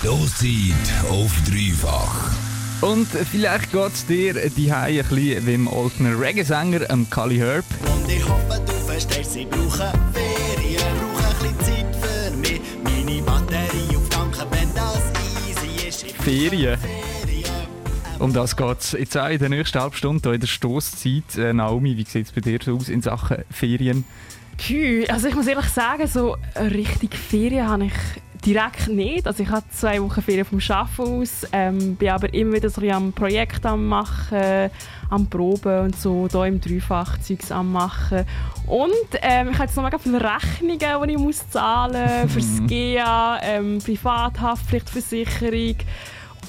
Stoßzeit auf dreifach. Und vielleicht geht es dir die ein bisschen wie dem Oldner Reggae-Sänger, Kali Herb. Und ich hoffe, du verstehst, sie brauchen Ferien, brauchen ein bisschen Zeit für mich. Meine Batterie auftanken, wenn das easy ist. Ferien. Ferien. Um das geht es jetzt auch in der nächsten halben Stunde hier in der Stoßzeit. Äh, Naomi, wie sieht es bei dir aus in Sachen Ferien? Puh, also ich muss ehrlich sagen, so richtig Ferien habe ich direkt nicht. Also ich habe zwei Wochen Ferien vom Arbeiten aus, ähm, bin aber immer wieder so ein am Projekt am machen, am Proben und so, da im Dreifach Zeugs am machen. Und ähm, ich habe jetzt noch mega viele Rechnungen, die ich muss zahlen fürs GEA, ähm, Privathaftpflichtversicherung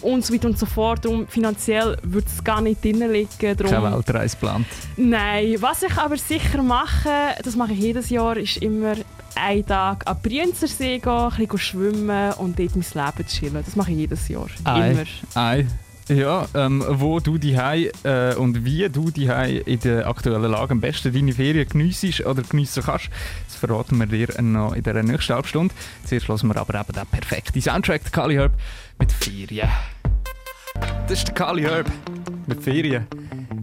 und so weiter und so fort. Darum finanziell würde es gar nicht drin liegen. Keine Darum, Weltreise geplant. Nein, was ich aber sicher mache, das mache ich jedes Jahr, ist immer einen Tag an den Brienzersee gehen, ein bisschen schwimmen und dort mein Leben chillen. Das mache ich jedes Jahr. Immer. Ei. Ja, ähm, wo du die äh, und wie du die in der aktuellen Lage am besten deine Ferien geniessest oder geniessen kannst, das verraten wir dir noch in der nächsten Halbstunde. Zuerst hören wir aber eben den perfekten Soundtrack, Kali Herb, mit Ferien. Das ist der Kali Herb mit Ferien.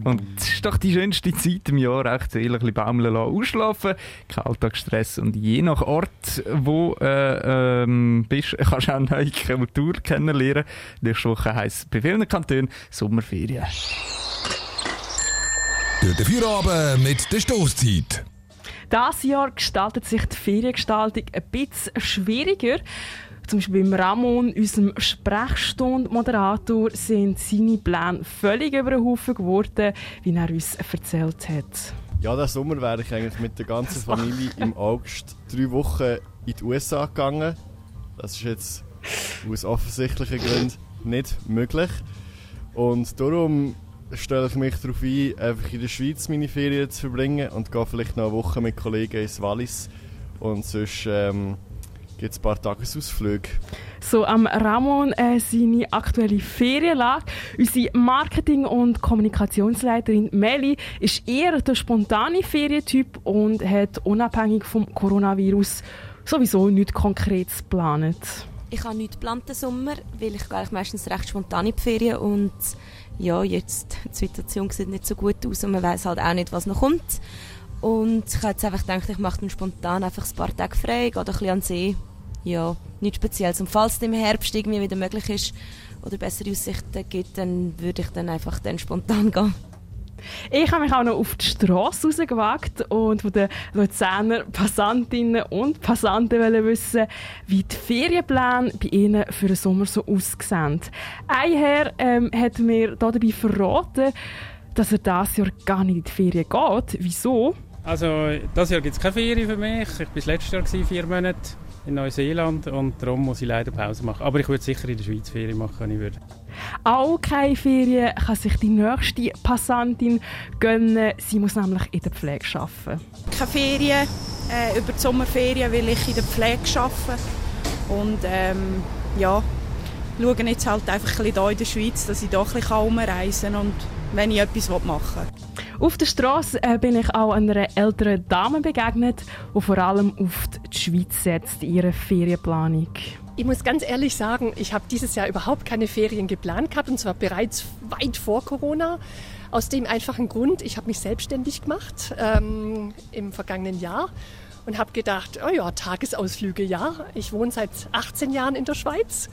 Und es ist doch die schönste Zeit im Jahr, echt ein bisschen baumeln lassen, ausschlafen, kein Alltagsstress und je nach Ort, wo äh, ähm, bist, kannst du auch neue Kultur kennenlernen. Nächste Woche heisst es bei vielen Kantonen Sommerferien. Durch den Feierabend mit der Stoßzeit. Dieses Jahr gestaltet sich die Feriengestaltung ein bisschen schwieriger. Zum Beispiel beim Ramon, unserem Sprechstunde-Moderator, sind seine Pläne völlig über den Haufen geworden, wie er uns erzählt hat. Ja, diesen Sommer wäre ich eigentlich mit der ganzen Familie im August drei Wochen in die USA gegangen. Das ist jetzt aus offensichtlichen Gründen nicht möglich. Und darum stelle ich mich darauf ein, einfach in der Schweiz meine Ferien zu verbringen und gehe vielleicht noch eine Woche mit Kollegen ins Wallis. Und sonst ähm, gibt es ein paar Tagesausflüge. So am Ramon äh, seine aktuelle Ferienlage. Unsere Marketing- und Kommunikationsleiterin Meli ist eher der spontane Ferientyp und hat unabhängig vom Coronavirus sowieso nichts Konkretes geplant. Ich habe nichts geplant den Sommer, weil ich gehe eigentlich meistens recht spontan in die Ferien und ja, jetzt die Situation sieht nicht so gut aus und man weiß halt auch nicht, was noch kommt. Und ich habe jetzt einfach gedacht, ich mache dann spontan einfach ein paar Tage frei, gehe ein bisschen an den See. Ja, nichts Spezielles. Und falls es im Herbst irgendwie wieder möglich ist oder bessere Aussichten gibt, dann würde ich dann einfach dann spontan gehen. Ich habe mich auch noch auf die Straße rausgewagt und von den Luzerner Passantinnen und Passanten wollen wissen, wie die Ferienpläne bei ihnen für den Sommer so aussehen. Ein Herr ähm, hat mir dabei verraten, dass er dieses Jahr gar nicht in die Ferien geht. Wieso? Also, dieses Jahr gibt es keine Ferien für mich. Ich war das letzte Jahr gewesen, vier Monate in Neuseeland und darum muss ich leider Pause machen. Aber ich würde sicher in der Schweiz Ferien machen, wenn ich würde. Auch keine Ferien kann sich die nächste Passantin gönnen. Sie muss nämlich in der Pflege arbeiten. keine Ferien, äh, über die Sommerferien, weil ich in der Pflege arbeite. Und ähm, ja, schaue jetzt halt einfach ein bisschen hier in der Schweiz, dass ich hier ein bisschen herumreisen kann und wenn ich etwas machen will. Auf der Straße äh, bin ich auch einer älteren Dame begegnet, die vor allem auf die Schweiz setzt, ihre Ferienplanung. Ich muss ganz ehrlich sagen, ich habe dieses Jahr überhaupt keine Ferien geplant gehabt und zwar bereits weit vor Corona. Aus dem einfachen Grund, ich habe mich selbstständig gemacht ähm, im vergangenen Jahr und habe gedacht, oh ja, Tagesausflüge, ja. Ich wohne seit 18 Jahren in der Schweiz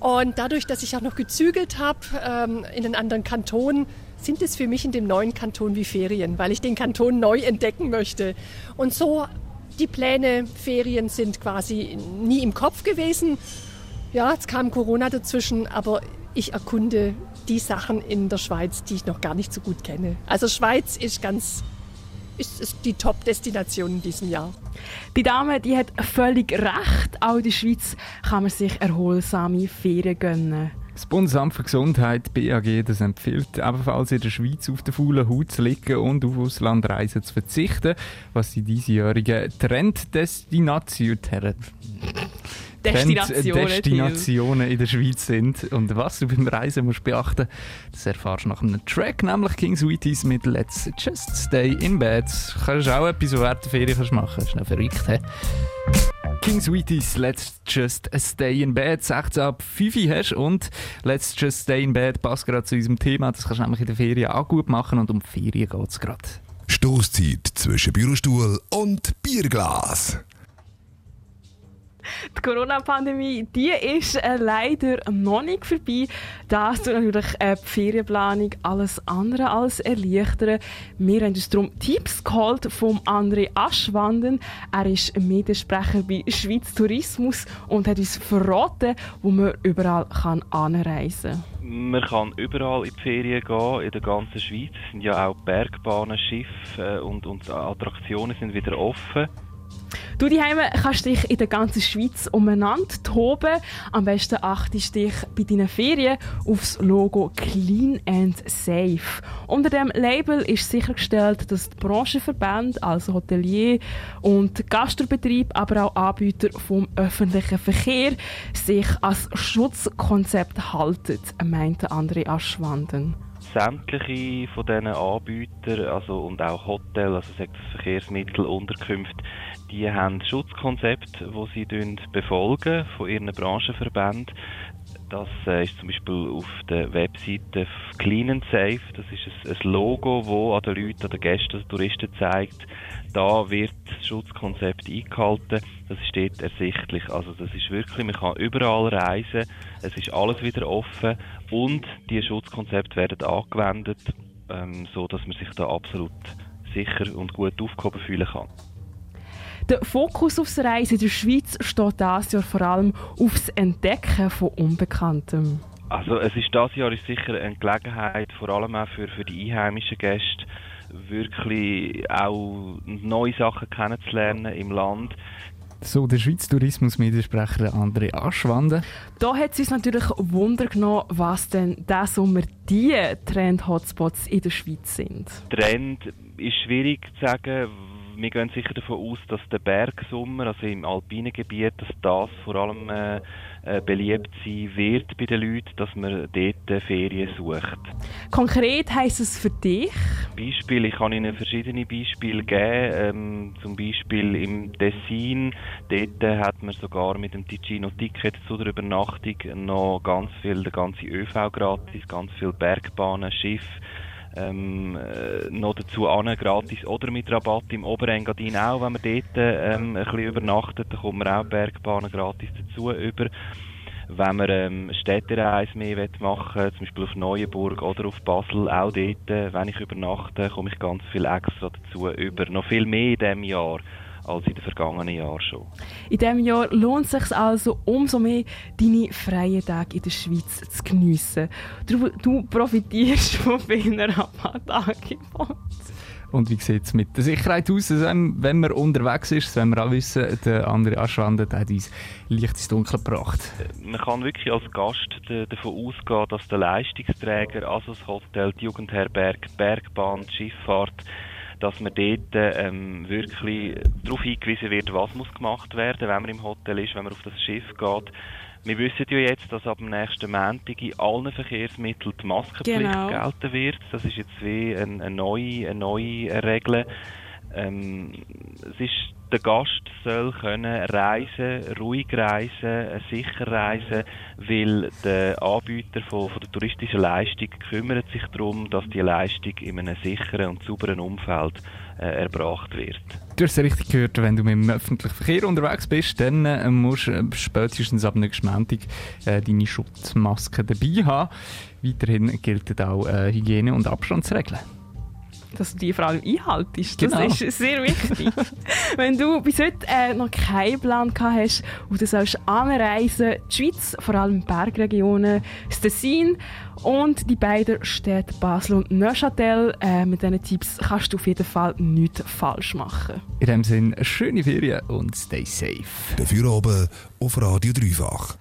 und dadurch, dass ich auch noch gezügelt habe ähm, in den anderen Kantonen, sind es für mich in dem neuen Kanton wie Ferien, weil ich den Kanton neu entdecken möchte. Und so die Pläne, Ferien sind quasi nie im Kopf gewesen. Ja, jetzt kam Corona dazwischen, aber ich erkunde die Sachen in der Schweiz, die ich noch gar nicht so gut kenne. Also Schweiz ist ganz ist, ist die Top-Destination in diesem Jahr. Die Dame die hat völlig recht. Auch in der Schweiz kann man sich erholsame Ferien gönnen. Das Bundesamt für Gesundheit, BAG, das empfiehlt ebenfalls in der Schweiz auf der faulen Haut zu liegen und auf Auslandreisen zu verzichten, was die diesjährige Trenddestination Destinationen, Destinationen in der Schweiz sind. Und was du beim Reisen musst beachten, das erfahrst du nach einem Track, nämlich King Sweeties mit Let's Just Stay in Bed. Kannst du auch etwas, was während der Ferien kannst machen. Das ist noch verrückt, he? King Sweeties, Let's Just Stay in Bed, 16 ab 5 hast und Let's Just Stay in Bed passt gerade zu unserem Thema. Das kannst du nämlich in der Ferien auch gut machen und um Ferien geht es gerade. Stoßzeit zwischen Bürostuhl und Bierglas. Die Corona-Pandemie, die ist äh, leider noch nicht vorbei. Das tut natürlich äh, die Ferienplanung alles andere als erleichtern. Wir haben uns darum Tipps geholt vom André Aschwanden. Er ist Mediensprecher bei Schweiz Tourismus und hat uns verraten, wo man überall kann anreisen kann. Man kann überall in die Ferien gehen, in der ganzen Schweiz. Es sind ja auch Bergbahnen, Schiffe äh, und, und Attraktionen sind wieder offen. Du daheim kannst dich in der ganzen Schweiz umeinander toben. Am besten achtest du dich bei deinen Ferien aufs Logo Clean and Safe. Unter dem Label ist sichergestellt, dass die Branchenverbände, also Hotelier und Gastrobetrieb, aber auch Anbieter vom öffentlichen Verkehr, sich als Schutzkonzept halten, meinte André Aschwanden sämtliche von diesen Anbietern also, und auch Hotels, also das Verkehrsmittel, Unterkünfte, die haben Schutzkonzepte, die sie befolgen von ihren Branchenverbänden. Das äh, ist zum Beispiel auf der Webseite Clean and Safe. Das ist ein, Logo, das an den Leuten, an den Gästen, an den Touristen zeigt, da wird das Schutzkonzept eingehalten. Das ist dort ersichtlich. Also das ist wirklich, man kann überall reisen. Es ist alles wieder offen und die Schutzkonzepte werden angewendet, ähm, so dass man sich da absolut sicher und gut aufgehoben fühlen kann. Der Fokus aufs Reisen in der Schweiz steht dieses Jahr vor allem aufs Entdecken von Unbekanntem. Also es ist das Jahr ist sicher eine Gelegenheit, vor allem auch für, für die einheimischen Gäste, wirklich auch neue Sachen kennenzulernen im Land. So, der Schweiz Tourismus-Mediensprecher André Aschwande. Da hat es uns natürlich Wunder genommen, was denn diesen Sommer die Trend-Hotspots in der Schweiz sind. Trend ist schwierig zu sagen, wir gehen sicher davon aus, dass der Bergsommer, also im alpinen Gebiet, dass das vor allem äh, äh, beliebt sein wird bei den Leuten, dass man dort Ferien sucht. Konkret heisst es für dich? Beispiele, ich kann Ihnen verschiedene Beispiele geben. Ähm, zum Beispiel im Tessin, dort hat man sogar mit dem Ticino-Ticket zu der Übernachtung noch ganz viel, der ganze ÖV gratis, ganz viele Bergbahnen, Schiffe ähm, äh, noch dazu an, gratis oder mit Rabatt im Oberengadin auch, wenn man dort ähm, ein bisschen übernachtet, dann kommt man auch Bergbahnen gratis dazu über. Wenn man ähm, Städtereise mehr machen will, zum Beispiel auf Neuenburg oder auf Basel, auch dort, äh, wenn ich übernachte, komme ich ganz viel extra dazu über. Noch viel mehr in diesem Jahr als in den vergangenen Jahren schon. In diesem Jahr lohnt es sich also umso mehr, deine freien Tage in der Schweiz zu geniessen. Du, du profitierst von vielen Rabattangeboten. Und wie sieht es mit der Sicherheit aus, also, wenn man unterwegs ist? Wenn wir auch wissen, der andere Aschwande hat uns Licht ins Dunkel gebracht. Man kann wirklich als Gast davon ausgehen, dass der Leistungsträger, also das Hotel, die Jugendherberg, die Bergbahn, die Schifffahrt, dass man dort ähm, wirklich darauf hingewiesen wird, was muss gemacht werden, wenn man im Hotel ist, wenn man auf das Schiff geht. Wir wissen ja jetzt, dass ab dem nächsten Montag in allen Verkehrsmitteln die Maskenpflicht genau. gelten wird. Das ist jetzt wie eine, eine neue, eine neue Regel. Ähm, es ist der Gast soll können reisen, ruhig reisen, sicher reisen, weil der Anbieter von, von der touristischen Leistung kümmert sich darum, dass die Leistung in einem sicheren und sauberen Umfeld äh, erbracht wird. Du hast es richtig gehört, wenn du mit dem öffentlichen Verkehr unterwegs bist, dann äh, musst du äh, spätestens ab nächsten Montag äh, deine Schutzmaske dabei haben. Weiterhin gelten auch äh, Hygiene- und Abstandsregeln dass du die vor allem einhaltest. Das genau. ist sehr wichtig. Wenn du bis heute äh, noch keinen Plan gehabt hast und du sollst anreisen, die Schweiz, vor allem Bergregionen, das Tessin und die beiden Städte Basel und Neuchâtel, äh, mit diesen Tipps kannst du auf jeden Fall nichts falsch machen. In dem Sinne, schöne Ferien und stay safe. Dafür oben auf Radio Dreifach.